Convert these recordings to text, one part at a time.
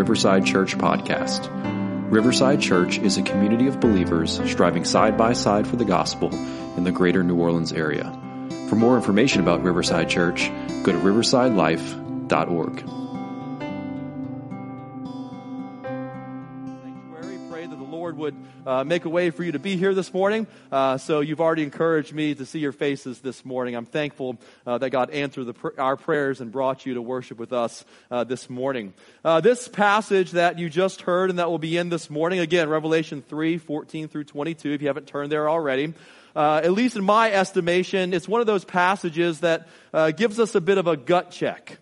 Riverside Church Podcast. Riverside Church is a community of believers striving side by side for the gospel in the greater New Orleans area. For more information about Riverside Church, go to riversidelife.org. uh, make a way for you to be here this morning. Uh, so you've already encouraged me to see your faces this morning. I'm thankful uh, that God answered the, our prayers and brought you to worship with us uh, this morning. Uh, this passage that you just heard and that will be in this morning, again, Revelation 3, 14 through 22, if you haven't turned there already. Uh, at least in my estimation, it's one of those passages that gives us a bit of a gut check.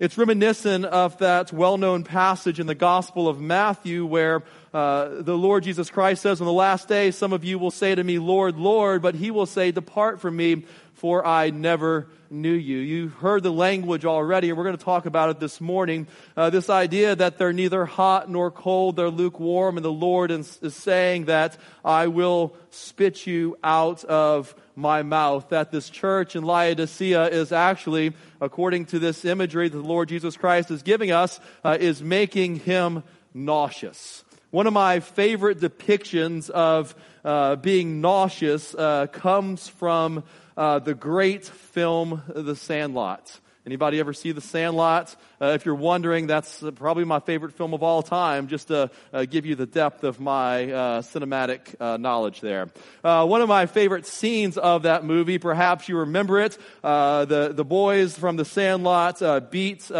It's reminiscent of that well-known passage in the Gospel of Matthew where uh, the Lord Jesus Christ says, on the last day, some of you will say to me, Lord, Lord, but he will say, depart from me, for I never knew you. You've heard the language already, and we're going to talk about it this morning. Uh, this idea that they're neither hot nor cold, they're lukewarm, and the Lord is, is saying that I will spit you out of my mouth. That this church in Laodicea is actually, according to this imagery that the Lord Jesus Christ is giving us, uh, is making him nauseous. One of my favorite depictions of uh, being nauseous uh, comes from uh, the great film The Sandlot. Anybody ever see The Sandlot? Uh, if you're wondering, that's probably my favorite film of all time, just to uh, give you the depth of my uh, cinematic uh, knowledge there. Uh, one of my favorite scenes of that movie, perhaps you remember it, the, the boys from The Sandlot beat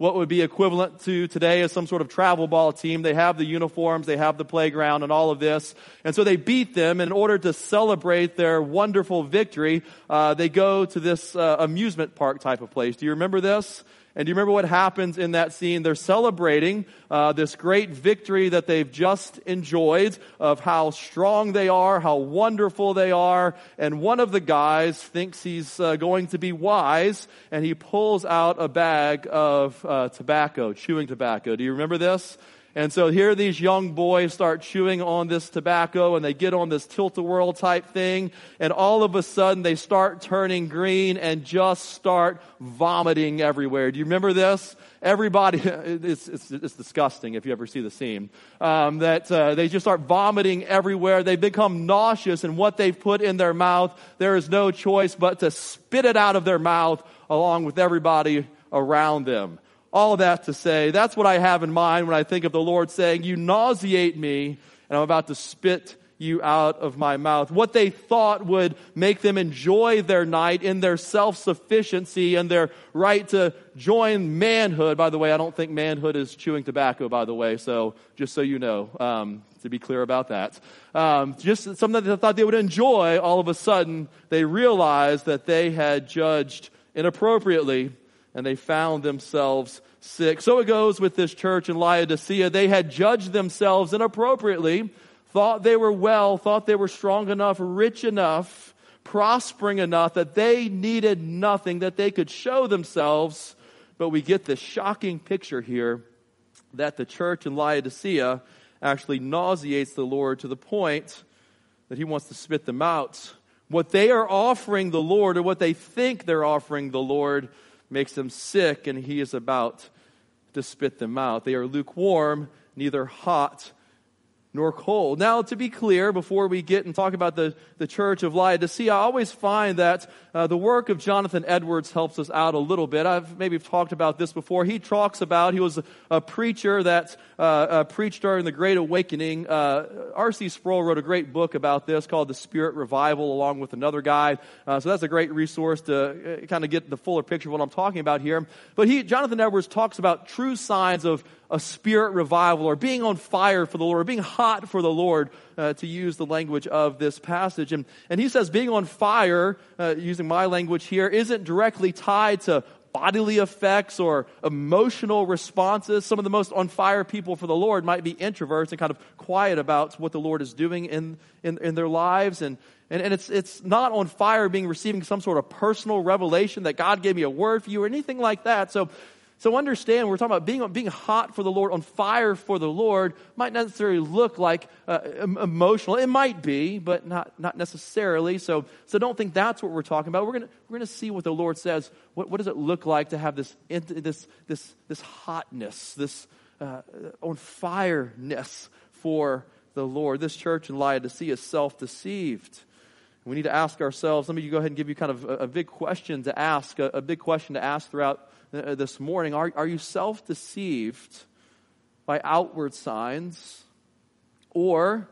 what would be equivalent to today as some sort of travel ball team. They have the uniforms, they have the playground and all of this. And so they beat them. And in order to celebrate their wonderful victory, uh, they go to this uh, amusement park type of place. Do you remember this? And do you remember what happens in that scene? They're celebrating uh, this great victory that they've just enjoyed of how strong they are, how wonderful they are. And one of the guys thinks he's uh, going to be wise, and he pulls out a bag of uh, tobacco, chewing tobacco. Do you remember this? And so here these young boys start chewing on this tobacco and they get on this tilt-a-whirl type thing and all of a sudden they start turning green and just start vomiting everywhere. Do you remember this? Everybody, it's, it's, it's disgusting if you ever see the scene. Um, that uh, they just start vomiting everywhere. They become nauseous and what they've put in their mouth, there is no choice but to spit it out of their mouth along with everybody around them. All of that to say, that's what I have in mind when I think of the Lord saying, You nauseate me, and I'm about to spit you out of my mouth. What they thought would make them enjoy their night in their self sufficiency and their right to join manhood. By the way, I don't think manhood is chewing tobacco, by the way, so just so you know, um, to be clear about that. Um, just something that they thought they would enjoy, all of a sudden, they realized that they had judged inappropriately and they found themselves sick. So it goes with this church in Laodicea. They had judged themselves inappropriately, thought they were well, thought they were strong enough, rich enough, prospering enough that they needed nothing, that they could show themselves. But we get this shocking picture here that the church in Laodicea actually nauseates the Lord to the point that he wants to spit them out. What they are offering the Lord, or what they think they're offering the Lord, makes them sick, and he is about to spit them out. They are lukewarm, neither hot nor cold. Now, to be clear, before we get and talk about the, the church of Laodicea, I always find that uh, the work of Jonathan Edwards helps us out a little bit. I've maybe talked about this before. He talks about, he was a, a preacher that uh, uh, preached during the Great Awakening. Uh, R.C. Sproul wrote a great book about this called The Spirit Revival, along with another guy. Uh, so that's a great resource to uh, kind of get the fuller picture of what I'm talking about here. But he, Jonathan Edwards talks about true signs of a spirit revival or being on fire for the Lord, or being hot for the Lord, uh, to use the language of this passage. And, and he says being on fire, uh, using my language here, isn't directly tied to bodily effects or emotional responses. Some of the most on fire people for the Lord might be introverts and kind of quiet about what the Lord is doing in, in, in their lives. And, and, and it's, it's not on fire being receiving some sort of personal revelation that God gave me a word for you or anything like that. So So understand, we're talking about being, being hot for the Lord, on fire for the Lord, might not necessarily look like uh, emotional. It might be, but not, not necessarily. So, so don't think that's what we're talking about. We're going we're gonna see what the Lord says. What, what does it look like to have this, this, this, this hotness, this uh, on fireness for the Lord? This church in Laodicea is self deceived. We need to ask ourselves, let me go ahead and give you kind of a, a big question to ask, a, a big question to ask throughout Uh, uh, this morning are, are you self deceived by outward signs, or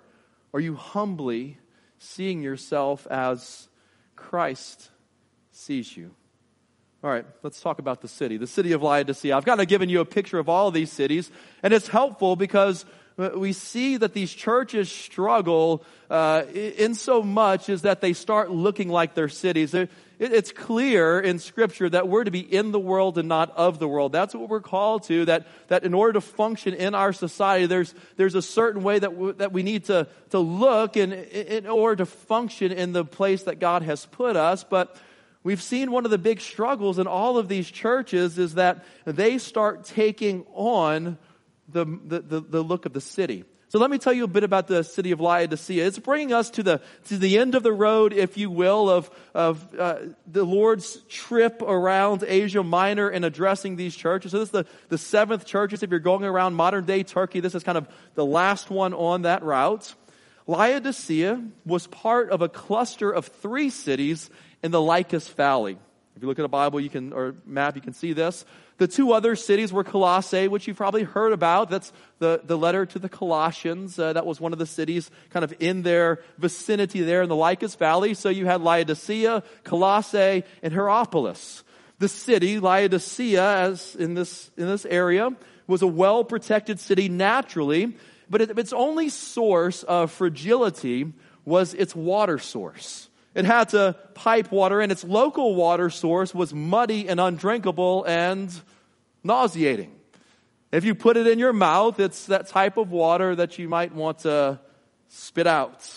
are you humbly seeing yourself as Christ sees you? All right, let's talk about the city, the city of Laodicea. I've kind of given you a picture of all these cities, and it's helpful because we see that these churches struggle uh, in so much is that they start looking like their cities. It's clear in Scripture that we're to be in the world and not of the world. That's what we're called to. That that in order to function in our society, there's there's a certain way that we, that we need to to look in in order to function in the place that God has put us. But we've seen one of the big struggles in all of these churches is that they start taking on the, the, the, look of the city. So let me tell you a bit about the city of Laodicea. It's bringing us to the, to the end of the road, if you will, of, of uh, the Lord's trip around Asia Minor and addressing these churches. So this is the, the seventh churches. If you're going around modern day Turkey, this is kind of the last one on that route. Laodicea was part of a cluster of three cities in the Lycus Valley. If you look at a Bible, you can, or map, you can see this. The two other cities were Colossae, which you've probably heard about. That's the, the letter to the Colossians. Uh, that was one of the cities kind of in their vicinity there in the Lycus Valley. So you had Laodicea, Colossae, and Hierapolis. The city, Laodicea, as in this, in this area, was a well protected city naturally, but it, its only source of fragility was its water source. It had to pipe water, and its local water source was muddy and undrinkable and nauseating. If you put it in your mouth, it's that type of water that you might want to spit out.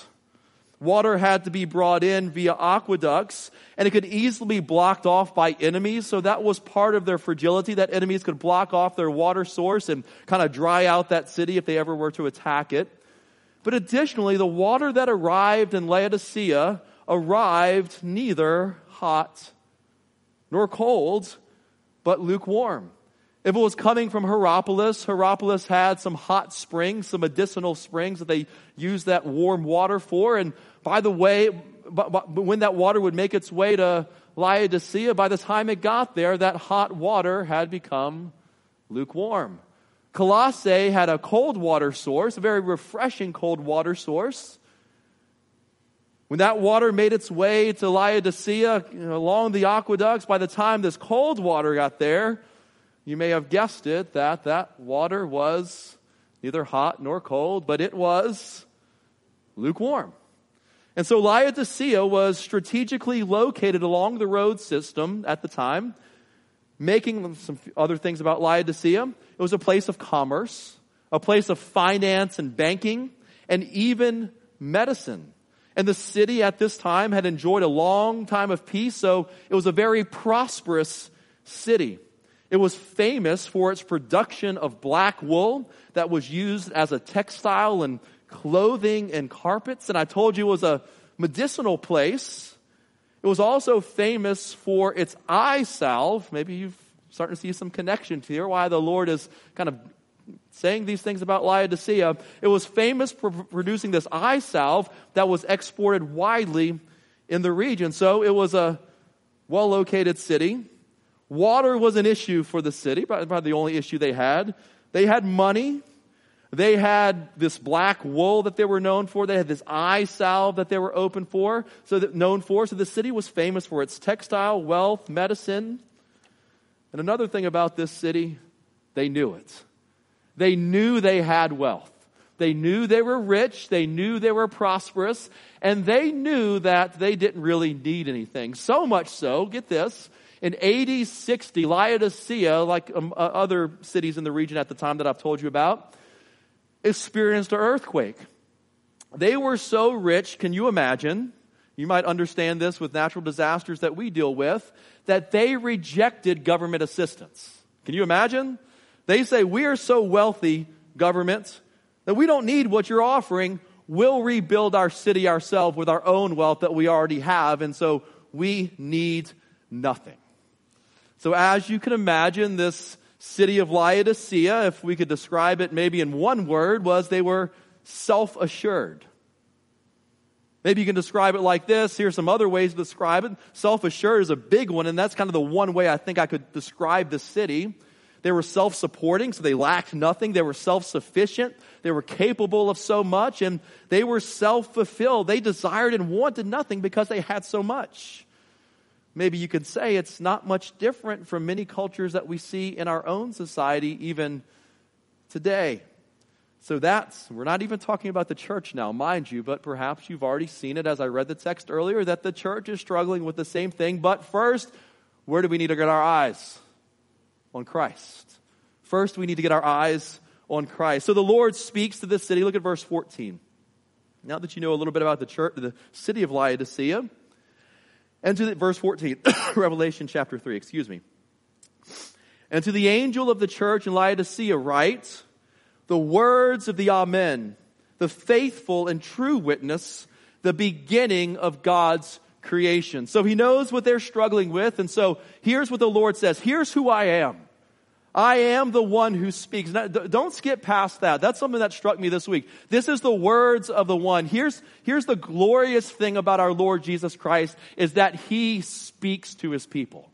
Water had to be brought in via aqueducts, and it could easily be blocked off by enemies. So that was part of their fragility, that enemies could block off their water source and kind of dry out that city if they ever were to attack it. But additionally, the water that arrived in Laodicea arrived neither hot nor cold, but lukewarm. If it was coming from Hierapolis, Hierapolis had some hot springs, some medicinal springs that they used that warm water for. And by the way, when that water would make its way to Laodicea, by the time it got there, that hot water had become lukewarm. Colossae had a cold water source, a very refreshing cold water source. When that water made its way to Laodicea you know, along the aqueducts, by the time this cold water got there, you may have guessed it that that water was neither hot nor cold, but it was lukewarm. And so Laodicea was strategically located along the road system at the time, making some other things about Laodicea. It was a place of commerce, a place of finance and banking, and even medicine. And the city at this time had enjoyed a long time of peace, so it was a very prosperous city. It was famous for its production of black wool that was used as a textile and clothing and carpets. And I told you it was a medicinal place. It was also famous for its eye salve. Maybe you've starting to see some connection here, why the Lord is kind of saying these things about Laodicea. It was famous for producing this eye salve that was exported widely in the region. So it was a well located city. Water was an issue for the city, probably the only issue they had. They had money. They had this black wool that they were known for. They had this eye salve that they were open for, so that known for. So the city was famous for its textile, wealth, medicine. And another thing about this city, they knew it. They knew they had wealth. They knew they were rich. They knew they were prosperous. And they knew that they didn't really need anything. So much so, get this, in AD 60, Laodicea, like um, uh, other cities in the region at the time that I've told you about, experienced an earthquake. They were so rich, can you imagine? You might understand this with natural disasters that we deal with, that they rejected government assistance. Can you imagine? They say, We are so wealthy, governments, that we don't need what you're offering. We'll rebuild our city ourselves with our own wealth that we already have, and so we need nothing. So, as you can imagine, this city of Laodicea, if we could describe it maybe in one word, was they were self assured. Maybe you can describe it like this. Here's some other ways to describe it. Self assured is a big one, and that's kind of the one way I think I could describe the city. They were self supporting, so they lacked nothing. They were self sufficient. They were capable of so much, and they were self fulfilled. They desired and wanted nothing because they had so much. Maybe you could say it's not much different from many cultures that we see in our own society, even today. So that's, we're not even talking about the church now, mind you, but perhaps you've already seen it as I read the text earlier that the church is struggling with the same thing. But first, where do we need to get our eyes? On Christ. First, we need to get our eyes on Christ. So the Lord speaks to this city. Look at verse 14. Now that you know a little bit about the church, the city of Laodicea, and to the, verse 14, Revelation chapter 3, excuse me. And to the angel of the church in Laodicea write, the words of the Amen, the faithful and true witness, the beginning of God's creation. So he knows what they're struggling with. And so here's what the Lord says. Here's who I am. I am the one who speaks. Now, don't skip past that. That's something that struck me this week. This is the words of the one. Here's, here's the glorious thing about our Lord Jesus Christ is that he speaks to his people.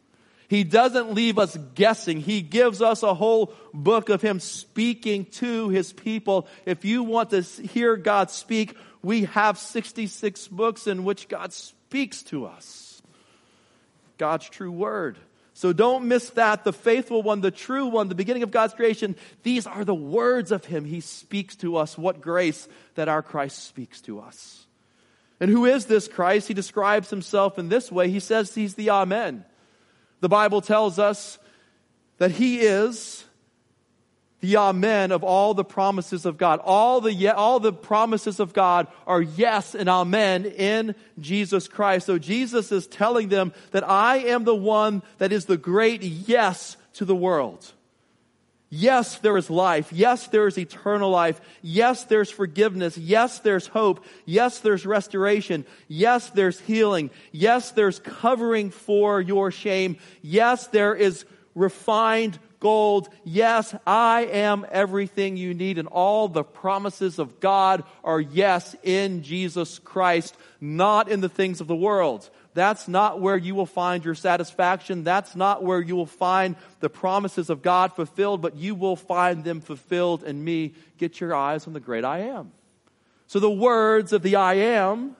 He doesn't leave us guessing. He gives us a whole book of Him speaking to His people. If you want to hear God speak, we have 66 books in which God speaks to us. God's true word. So don't miss that. The faithful one, the true one, the beginning of God's creation. These are the words of Him. He speaks to us. What grace that our Christ speaks to us. And who is this Christ? He describes Himself in this way. He says He's the Amen. The Bible tells us that He is the amen of all the promises of God. All the, all the promises of God are yes and amen in Jesus Christ. So Jesus is telling them that I am the one that is the great yes to the world. Yes, there is life. Yes, there is eternal life. Yes, there's forgiveness. Yes, there's hope. Yes, there's restoration. Yes, there's healing. Yes, there's covering for your shame. Yes, there is refined gold. Yes, I am everything you need. And all the promises of God are yes in Jesus Christ, not in the things of the world. That's not where you will find your satisfaction. That's not where you will find the promises of God fulfilled, but you will find them fulfilled in me. Get your eyes on the great I am. So the words of the I am,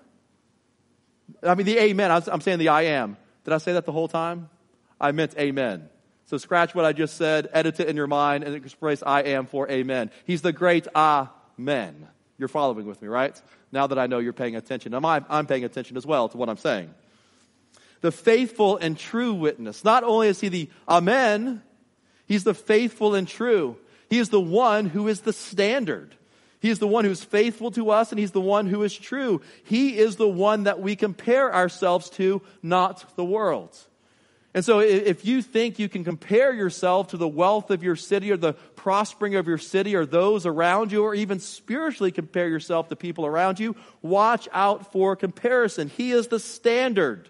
I mean the amen, I'm saying the I am. Did I say that the whole time? I meant amen. So scratch what I just said, edit it in your mind, and express I am for amen. He's the great amen. You're following with me, right? Now that I know you're paying attention, I'm, I'm paying attention as well to what I'm saying the faithful and true witness. Not only is he the Amen, he's the faithful and true. He is the one who is the standard. He is the one who's faithful to us and he's the one who is true. He is the one that we compare ourselves to, not the world. And so if you think you can compare yourself to the wealth of your city or the prospering of your city or those around you or even spiritually compare yourself to people around you, watch out for comparison. He is the standard.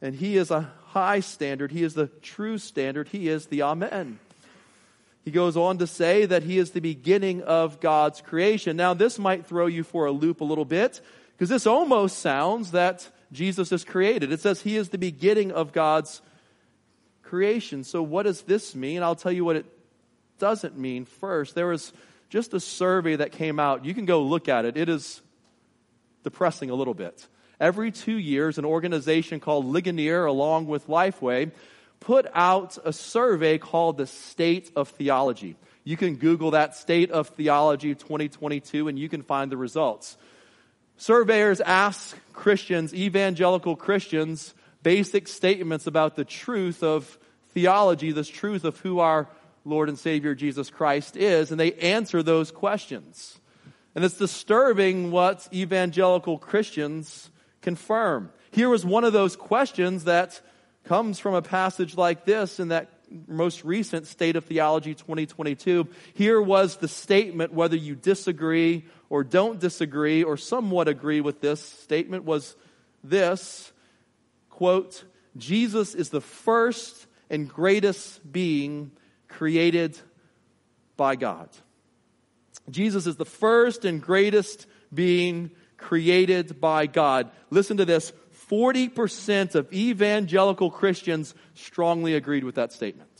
And He is a high standard. He is the true standard. He is the Amen. He goes on to say that He is the beginning of God's creation. Now, this might throw you for a loop a little bit because this almost sounds that Jesus is created. It says He is the beginning of God's creation. So, what does this mean? I'll tell you what it doesn't mean first. There was just a survey that came out. You can go look at it. It is depressing a little bit every two years, an organization called Ligonier, along with Lifeway, put out a survey called the State of Theology. You can Google that State of Theology 2022 and you can find the results. Surveyors ask Christians, evangelical Christians, basic statements about the truth of theology, the truth of who our Lord and Savior Jesus Christ is, and they answer those questions. And it's disturbing what evangelical Christians confirm. Here was one of those questions that comes from a passage like this and that most recent State of Theology 2022, here was the statement, whether you disagree or don't disagree or somewhat agree with this statement, was this quote, Jesus is the first and greatest being created by God. Jesus is the first and greatest being created by God. Listen to this 40% of evangelical Christians strongly agreed with that statement.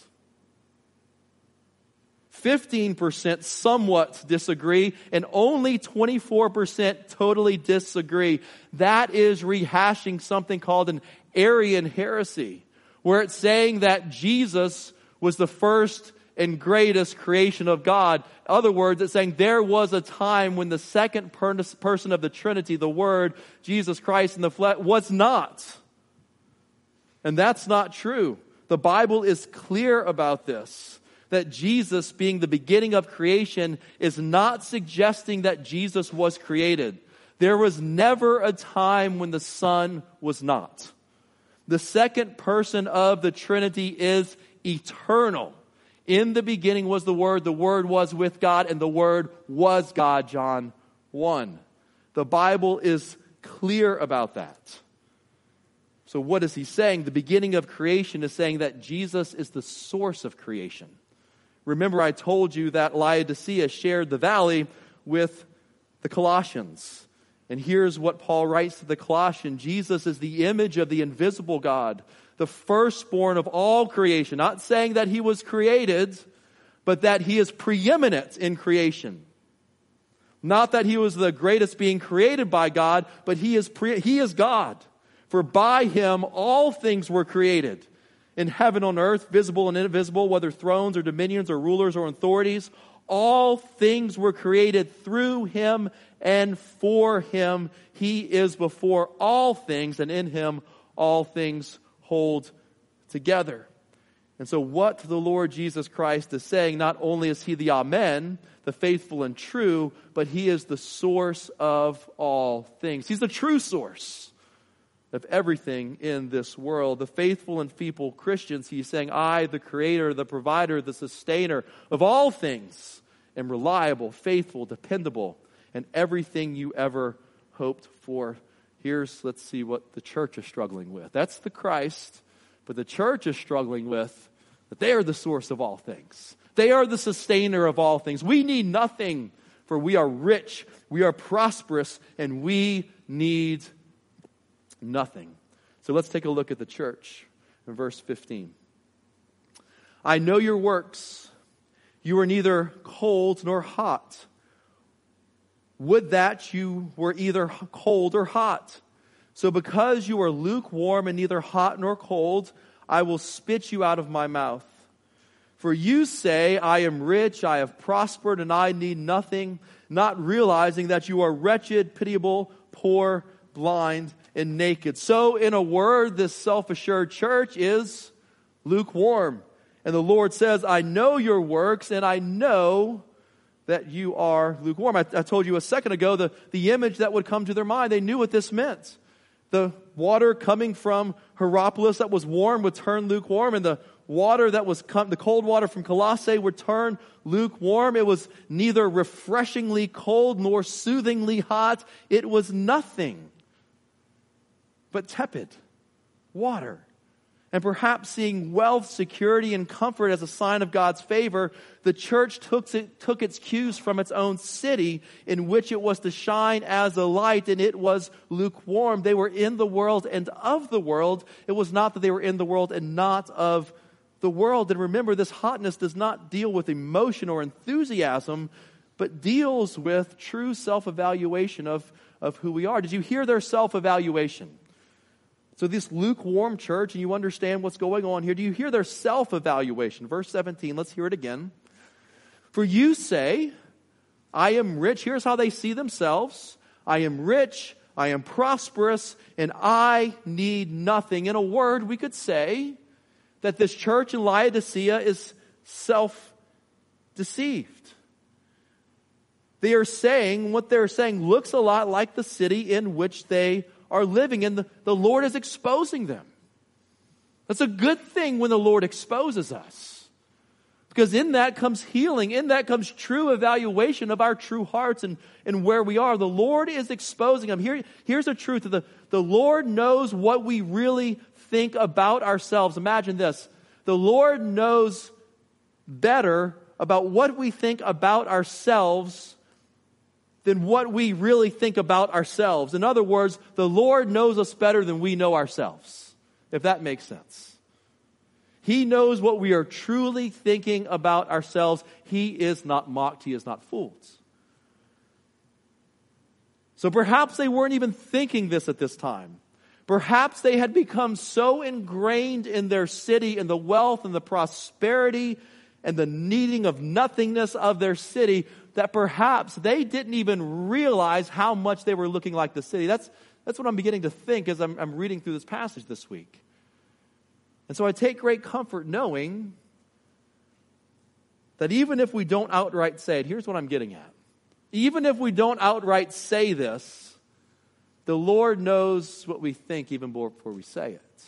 15% somewhat disagree, and only 24% totally disagree. That is rehashing something called an Arian heresy, where it's saying that Jesus was the first and greatest creation of God. In other words, it's saying there was a time when the second person of the Trinity, the Word, Jesus Christ in the flesh, was not. And that's not true. The Bible is clear about this. That Jesus, being the beginning of creation, is not suggesting that Jesus was created. There was never a time when the Son was not. The second person of the Trinity is eternal. In the beginning was the Word, the Word was with God, and the Word was God, John 1. The Bible is clear about that. So, what is he saying? The beginning of creation is saying that Jesus is the source of creation. Remember, I told you that Laodicea shared the valley with the Colossians. And here's what Paul writes to the Colossians Jesus is the image of the invisible God the firstborn of all creation. Not saying that he was created, but that he is preeminent in creation. Not that he was the greatest being created by God, but he is, pre- he is God. For by him all things were created in heaven on earth, visible and invisible, whether thrones or dominions or rulers or authorities. All things were created through him and for him. He is before all things, and in him all things hold together. And so, what the Lord Jesus Christ is saying, not only is He the Amen, the faithful and true, but He is the source of all things. He's the true source of everything in this world. The faithful and feeble Christians, He's saying, I, the Creator, the Provider, the Sustainer of all things, am reliable, faithful, dependable, and everything you ever hoped for here's, let's see what the church is struggling with. That's the Christ, but the church is struggling with that they are the source of all things. They are the sustainer of all things. We need nothing, for we are rich, we are prosperous, and we need nothing. So let's take a look at the church in verse 15. I know your works. You are neither cold nor hot. Would that you were either cold or hot. So because you are lukewarm and neither hot nor cold, I will spit you out of my mouth. For you say, I am rich, I have prospered, and I need nothing, not realizing that you are wretched, pitiable, poor, blind, and naked. So, in a word, this self assured church is lukewarm. And the Lord says, I know your works, and I know that you are lukewarm. I, I, told you a second ago the, the image that would come to their mind. They knew what this meant. The water coming from Hierapolis that was warm would turn lukewarm, and the water that was the cold water from Colossae would turn lukewarm. It was neither refreshingly cold nor soothingly hot. It was nothing but tepid water and perhaps seeing wealth, security, and comfort as a sign of God's favor, the church took, it, took its cues from its own city in which it was to shine as a light, and it was lukewarm. They were in the world and of the world. It was not that they were in the world and not of the world. And remember, this hotness does not deal with emotion or enthusiasm, but deals with true self evaluation of, of who we are. Did you hear their self evaluation? So, this lukewarm church, and you understand what's going on here, do you hear their self evaluation? Verse 17, let's hear it again. For you say, I am rich. Here's how they see themselves I am rich, I am prosperous, and I need nothing. In a word, we could say that this church in Laodicea is self deceived. They are saying what they're saying looks a lot like the city in which they are living, and the, the Lord is exposing them. That's a good thing when the Lord exposes us. Because in that comes healing, in that comes true evaluation of our true hearts and, and where we are. The Lord is exposing them. Here, here's the truth the, the Lord knows what we really think about ourselves. Imagine this the Lord knows better about what we think about ourselves than what we really think about ourselves. In other words, the Lord knows us better than we know ourselves, if that makes sense. He knows what we are truly thinking about ourselves. He is not mocked, he is not fooled. So perhaps they weren't even thinking this at this time. Perhaps they had become so ingrained in their city and the wealth and the prosperity and the needing of nothingness of their city that perhaps they didn't even realize how much they were looking like the city. That's, that's what I'm beginning to think as I'm, I'm reading through this passage this week. And so I take great comfort knowing that even if we don't outright say it, here's what I'm getting at. Even if we don't outright say this, the Lord knows what we think even before we say it.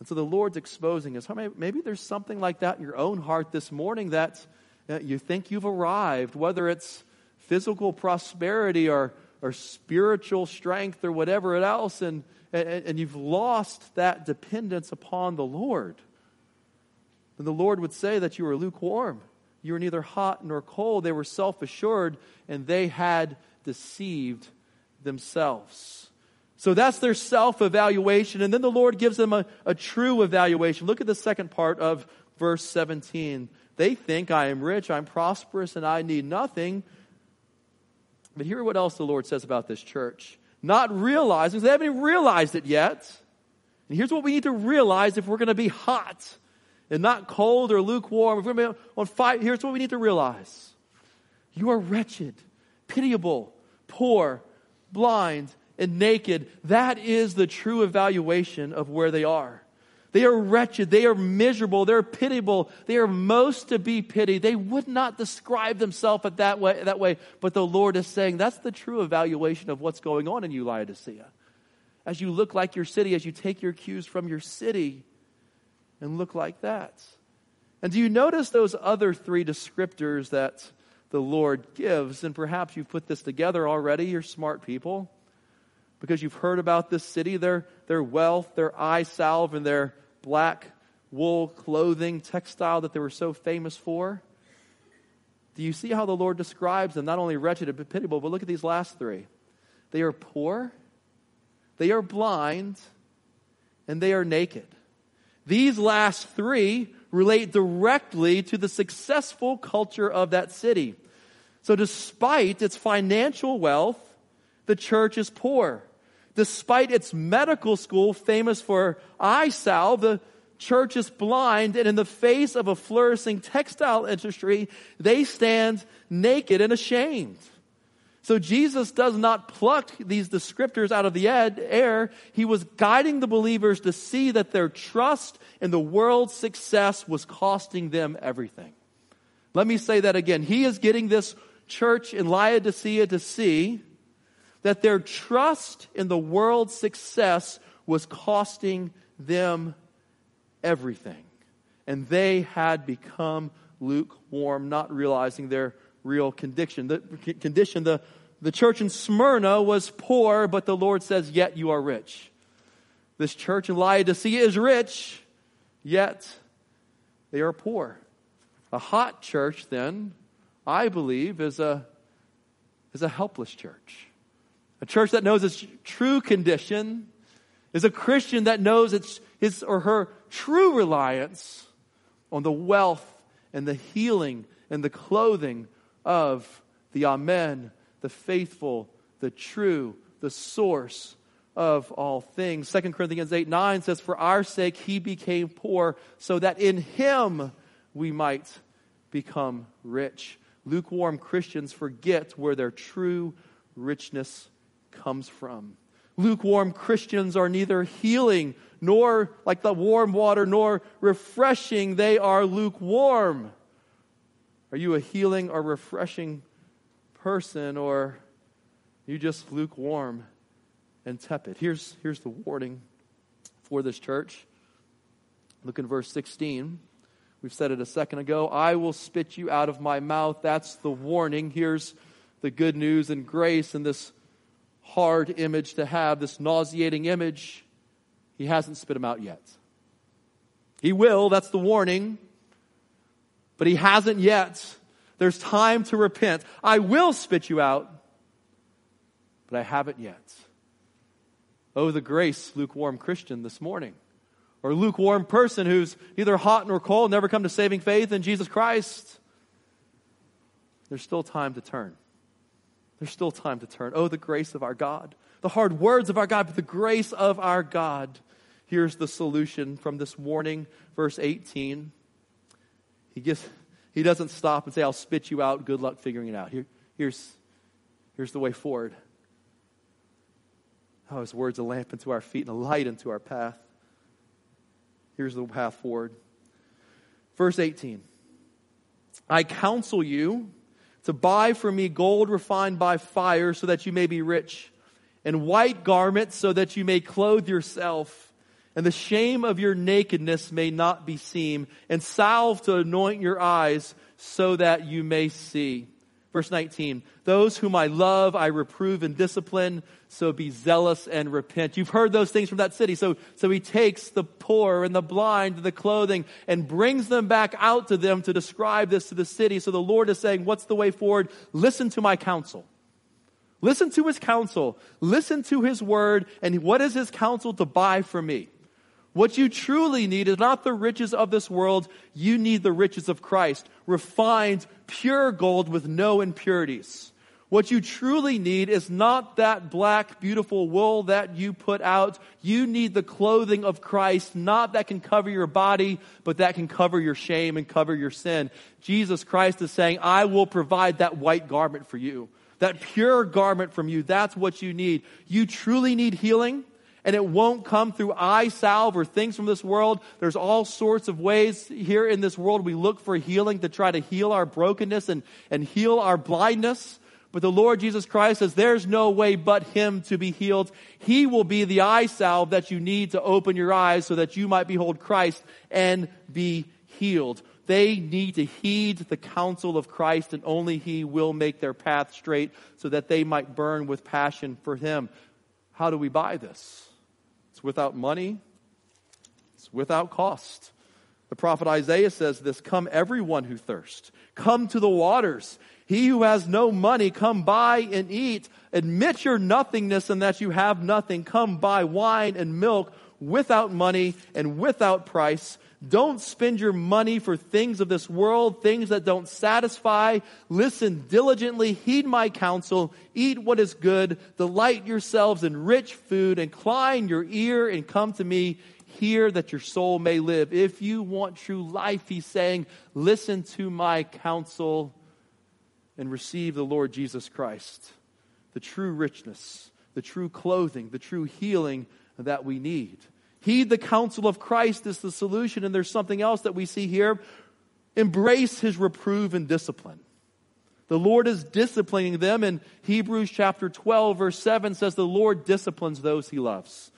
And so the Lord's exposing us. Maybe there's something like that in your own heart this morning that you think you've arrived, whether it's physical prosperity or, or spiritual strength or whatever else. And, and, and you've lost that dependence upon the Lord, then the Lord would say that you were lukewarm. You were neither hot nor cold. They were self assured, and they had deceived themselves. So that's their self evaluation. And then the Lord gives them a, a true evaluation. Look at the second part of verse 17. They think I am rich, I'm prosperous, and I need nothing. But hear what else the Lord says about this church not realizing, they haven't even realized it yet. And here's what we need to realize if we're going to be hot and not cold or lukewarm, if we're going to be on fire, here's what we need to realize. You are wretched, pitiable, poor, blind, and naked. That is the true evaluation of where they are. They are wretched. They are miserable. They're pitiable. They are most to be pitied. They would not describe themselves at that way, that way. But the Lord is saying that's the true evaluation of what's going on in you, Laodicea. As you look like your city, as you take your cues from your city and look like that. And do you notice those other three descriptors that the Lord gives? And perhaps you've put this together already. You're smart people because you've heard about this city, their, their wealth, their eye salve, and their black wool clothing, textile that they were so famous for. Do you see how the Lord describes them? Not only wretched and pitiable, but look at these last three. They are poor, they are blind, and they are naked. These last three relate directly to the successful culture of that city. So, despite its financial wealth, the church is poor. Despite its medical school famous for eye salve, the church is blind, and in the face of a flourishing textile industry, they stand naked and ashamed. So Jesus does not pluck these descriptors out of the air. He was guiding the believers to see that their trust in the world's success was costing them everything. Let me say that again. He is getting this church in Laodicea to see that their trust in the world's success was costing them everything. And they had become lukewarm, not realizing their real condition. The condition, the, the church in Smyrna was poor, but the Lord says, Yet you are rich. This church in Laodicea is rich, yet they are poor. A hot church, then, I believe, is a, is a helpless church. A church that knows its true condition is a Christian that knows its his or her true reliance on the wealth and the healing and the clothing of the Amen, the faithful, the true, the source of all things. 2 Corinthians 8 9 says, For our sake he became poor, so that in him we might become rich. Lukewarm Christians forget where their true richness comes from. Lukewarm Christians are neither healing nor like the warm water nor refreshing. They are lukewarm. Are you a healing or refreshing person or you just lukewarm and tepid? Here's, here's the warning for this church. Look in verse 16. We've said it a second ago. I will spit you out of my mouth. That's the warning. Here's the good news and grace in this hard image to have, this nauseating image. He hasn't spit him out yet. He will, that's the warning. But he hasn't yet. There's time to repent. I will spit you out, but I haven't yet. Oh, the grace, lukewarm Christian, this morning. Or lukewarm person who's neither hot nor cold, never come to saving faith in Jesus Christ. There's still time to turn. There's still time to turn. Oh, the grace of our God. The hard words of our God, but the grace of our God. Here's the solution from this warning, verse 18. He, gives, he doesn't stop and say, I'll spit you out. Good luck figuring it out. Here, here's, here's the way forward. Oh, his words a lamp unto our feet and a light unto our path. Here's the path forward. Verse 18 I counsel you to buy for me gold refined by fire so that you may be rich, and white garments so that you may clothe yourself, and the shame of your nakedness may not be seen, and salve to anoint your eyes so that you may see. Verse 19, those whom I love, I reprove and discipline, so be zealous and repent. You've heard those things from that city. So, so he takes the poor and the blind and the clothing and brings them back out to them to describe this to the city. So the Lord is saying, what's the way forward? Listen to my counsel. Listen to his counsel. Listen to his word. And what is his counsel to buy from me? What you truly need is not the riches of this world. You need the riches of Christ, refined, pure gold with no impurities. What you truly need is not that black, beautiful wool that you put out. You need the clothing of Christ, not that can cover your body, but that can cover your shame and cover your sin. Jesus Christ is saying, I will provide that white garment for you. That pure garment from you. That's what you need. You truly need healing and it won't come through eye salve or things from this world. There's all sorts of ways here in this world we look for healing to try to heal our brokenness and, and heal our blindness. But the Lord Jesus Christ says there's no way but Him to be healed. He will be the eye salve that you need to open your eyes so that you might behold Christ and be healed. They need to heed the counsel of Christ and only He will make their path straight so that they might burn with passion for Him. How do we buy this? Without money, it's without cost. The prophet Isaiah says this Come, everyone who thirsts, come to the waters. He who has no money, come buy and eat. Admit your nothingness and that you have nothing. Come buy wine and milk without money and without price. Don't spend your money for things of this world, things that don't satisfy. Listen diligently, heed my counsel, eat what is good, delight yourselves in rich food, incline your ear and come to me. Hear that your soul may live. If you want true life, he's saying, listen to my counsel and receive the Lord Jesus Christ. The true richness, the true clothing, the true healing that we need. Heed the counsel of Christ is the solution. And there's something else that we see here. Embrace his reprove and discipline. The Lord is disciplining them. And Hebrews chapter 12, verse 7 says, The Lord disciplines those he loves.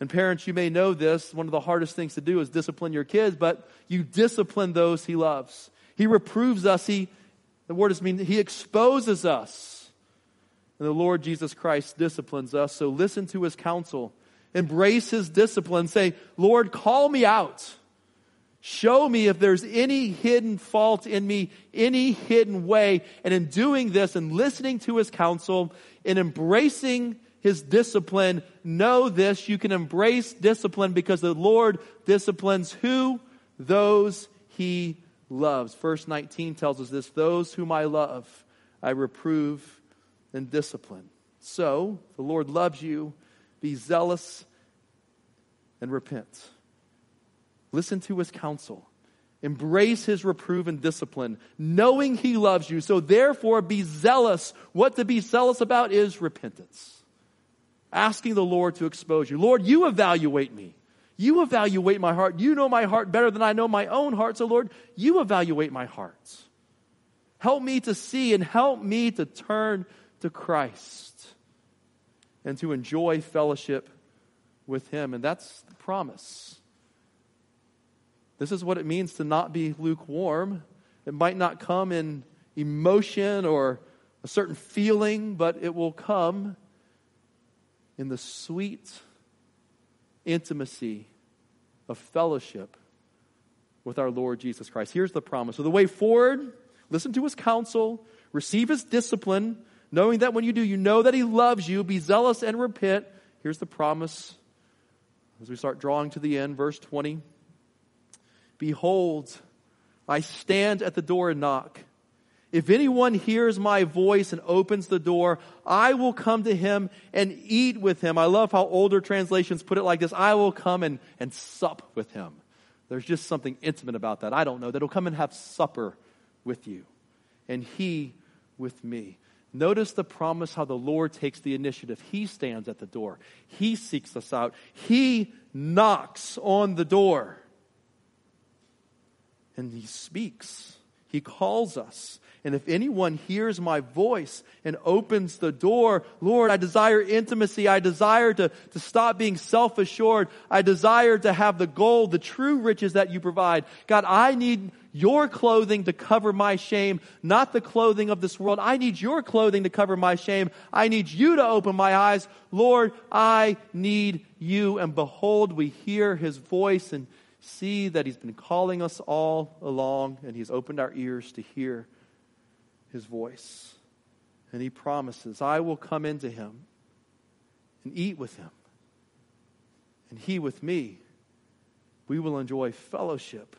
And parents, you may know this. One of the hardest things to do is discipline your kids, but you discipline those he loves. He reproves us. He, the word is mean, he exposes us. And the Lord Jesus Christ disciplines us. So listen to his counsel embrace his discipline, say, Lord, call me out. Show me if there's any hidden fault in me, any hidden way. And in doing this and listening to his counsel, in embracing his discipline, know this, you can embrace discipline because the Lord disciplines who? Those he loves. Verse 19 tells us this those whom I love, I reprove and discipline. So, the Lord loves you be zealous and repent. Listen to his counsel. Embrace his reproof and discipline, knowing he loves you. So therefore, be zealous. What to be zealous about is repentance. Asking the Lord to expose you. Lord, you evaluate me. You evaluate my heart. You know my heart better than I know my own heart. So, Lord, you evaluate my heart. Help me to see and help me to turn to Christ and to enjoy fellowship with Him. And that's the promise. This is what it means to not be lukewarm. It might not come in emotion or a certain feeling, but it will come in the sweet intimacy of fellowship with our Lord Jesus Christ. Here's the promise. So, the way forward, listen to his counsel, receive his discipline, knowing that when you do, you know that he loves you. Be zealous and repent. Here's the promise as we start drawing to the end, verse 20. Behold, I stand at the door and knock. If anyone hears my voice and opens the door, I will come to him and eat with him. I love how older translations put it like this I will come and, and sup with him. There's just something intimate about that. I don't know. That he'll come and have supper with you, and he with me. Notice the promise how the Lord takes the initiative. He stands at the door, He seeks us out, He knocks on the door, and He speaks. He calls us. And if anyone hears my voice and opens the door, Lord, I desire intimacy. I desire to, to stop being self assured. I desire to have the gold, the true riches that you provide. God, I need your clothing to cover my shame, not the clothing of this world. I need your clothing to cover my shame. I need you to open my eyes. Lord, I need you. And behold, we hear his voice and see that he's been calling us all along and he's opened our ears to hear his voice. And he promises, I will come into him and eat with him, and he with me. We will enjoy fellowship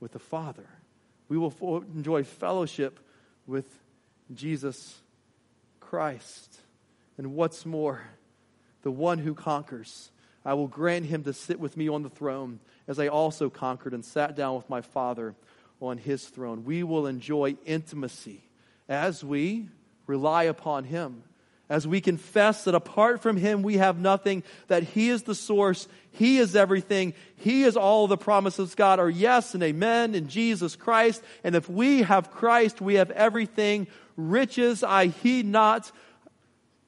with the Father. We will enjoy fellowship with Jesus Christ. And what's more, the one who conquers, I will grant him to sit with me on the throne, as I also conquered and sat down with my Father on his throne. We will enjoy intimacy as we rely upon him. As we confess that apart from him we have nothing, that he is the source, he is everything, he is all the promises God are yes and amen in Jesus Christ. And if we have Christ, we have everything. Riches I heed not,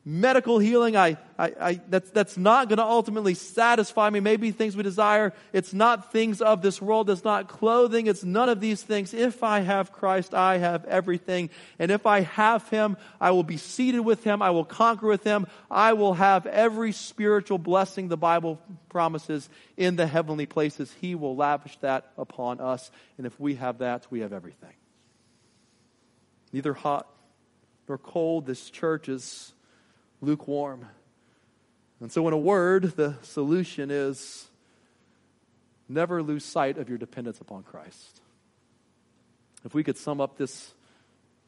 medical healing, I, I, I, that's, that's not going to ultimately satisfy me. Maybe things we desire, it's not things of this world, it's not clothing, it's none of these things. If I have Christ, I have everything. And if I have Him, I will be seated with Him, I will conquer with Him, I will have every spiritual blessing the Bible promises in the heavenly places. He will lavish that upon us. And if we have that, we have everything. Neither hot nor cold, this church is lukewarm. And so, in a word, the solution is never lose sight of your dependence upon Christ. If we could sum up this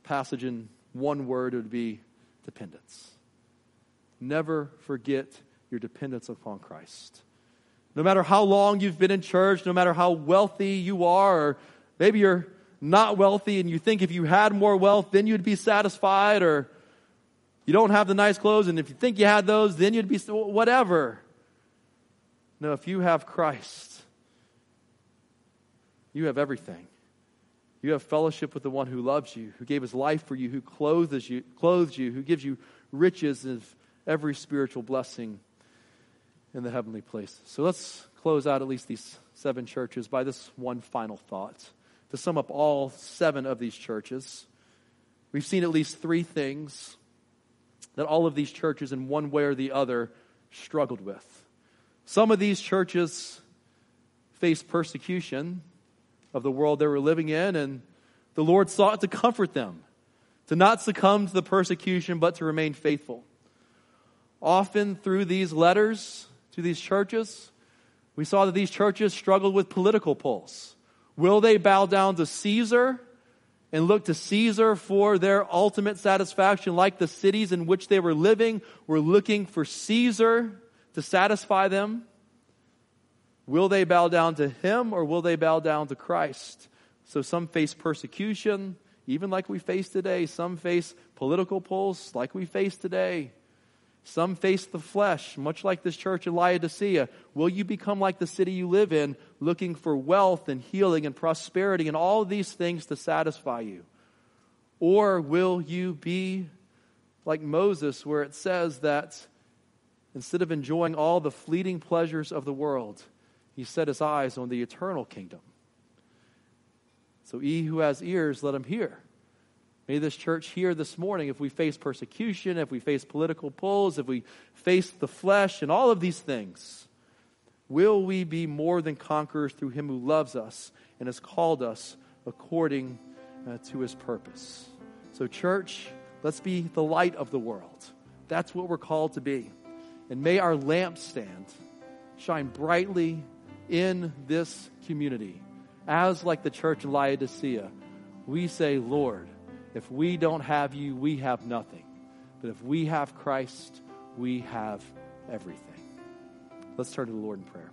passage in one word, it would be dependence. Never forget your dependence upon Christ. No matter how long you've been in church, no matter how wealthy you are, or maybe you're not wealthy and you think if you had more wealth, then you'd be satisfied, or you don't have the nice clothes, and if you think you had those, then you'd be whatever. No, if you have Christ, you have everything. You have fellowship with the one who loves you, who gave his life for you, who clothes you, clothes you, who gives you riches of every spiritual blessing in the heavenly place. So let's close out at least these seven churches by this one final thought. To sum up all seven of these churches, we've seen at least three things that all of these churches, in one way or the other, struggled with. Some of these churches faced persecution of the world they were living in, and the Lord sought to comfort them, to not succumb to the persecution, but to remain faithful. Often through these letters to these churches, we saw that these churches struggled with political pulls. Will they bow down to Caesar and look to Caesar for their ultimate satisfaction, like the cities in which they were living were looking for Caesar to satisfy them. Will they bow down to him or will they bow down to Christ? So some face persecution, even like we face today. Some face political pulls, like we face today. Some face the flesh, much like this church in Laodicea. Will you become like the city you live in, looking for wealth and healing and prosperity and all these things to satisfy you? Or will you be like Moses, where it says that Instead of enjoying all the fleeting pleasures of the world, he set his eyes on the eternal kingdom. So, he who has ears, let him hear. May this church here this morning if we face persecution, if we face political pulls, if we face the flesh, and all of these things, will we be more than conquerors through him who loves us and has called us according uh, to his purpose? So, church, let's be the light of the world. That's what we're called to be. And may our lampstand shine brightly in this community. As like the church in Laodicea, we say, Lord, if we don't have you, we have nothing. But if we have Christ, we have everything. Let's turn to the Lord in prayer.